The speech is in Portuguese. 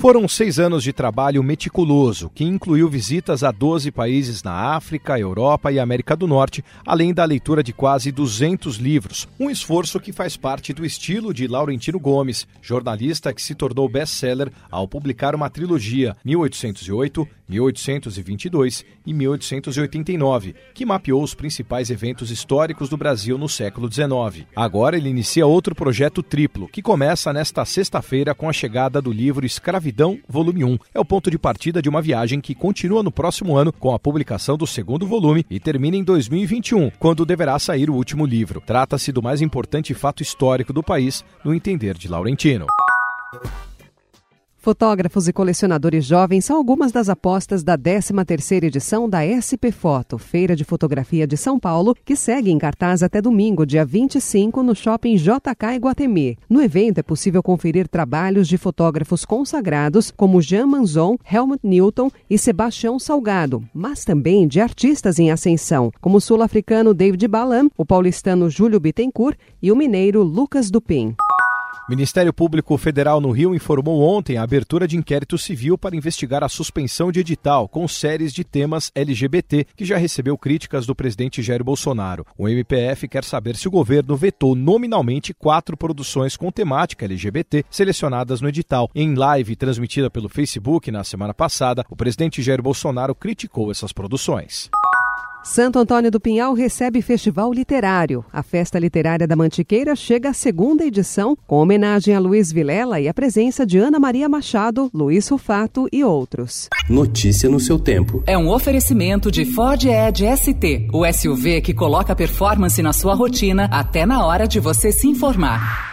Foram seis anos de trabalho meticuloso, que incluiu visitas a 12 países na África, Europa e América do Norte, além da leitura de quase 200 livros. Um esforço que faz parte do estilo de Laurentino Gomes, jornalista que se tornou best-seller ao publicar uma trilogia 1808, 1822 e 1889, que mapeou os principais eventos históricos do Brasil no século XIX. Agora ele inicia outro projeto triplo, que começa nesta sexta-feira com a chegada do livro Escravidão, volume 1. É o ponto de partida de uma viagem que continua no próximo ano com a publicação do segundo volume e termina em 2021, quando deverá sair o último livro. Trata-se do mais importante fato histórico do país, no entender de Laurentino. Fotógrafos e colecionadores jovens são algumas das apostas da 13ª edição da SP Foto, Feira de Fotografia de São Paulo, que segue em cartaz até domingo, dia 25, no Shopping JK Iguatemi. No evento é possível conferir trabalhos de fotógrafos consagrados como Jean Manzon, Helmut Newton e Sebastião Salgado, mas também de artistas em ascensão, como o sul-africano David Balam, o paulistano Júlio Bittencourt e o mineiro Lucas Dupin. Ministério Público Federal no Rio informou ontem a abertura de inquérito civil para investigar a suspensão de edital com séries de temas LGBT, que já recebeu críticas do presidente Jair Bolsonaro. O MPF quer saber se o governo vetou nominalmente quatro produções com temática LGBT selecionadas no edital. Em live transmitida pelo Facebook na semana passada, o presidente Jair Bolsonaro criticou essas produções. Santo Antônio do Pinhal recebe Festival Literário. A Festa Literária da Mantiqueira chega à segunda edição, com homenagem a Luiz Vilela e a presença de Ana Maria Machado, Luiz Rufato e outros. Notícia no seu tempo. É um oferecimento de Ford Edge ST, o SUV que coloca performance na sua rotina até na hora de você se informar.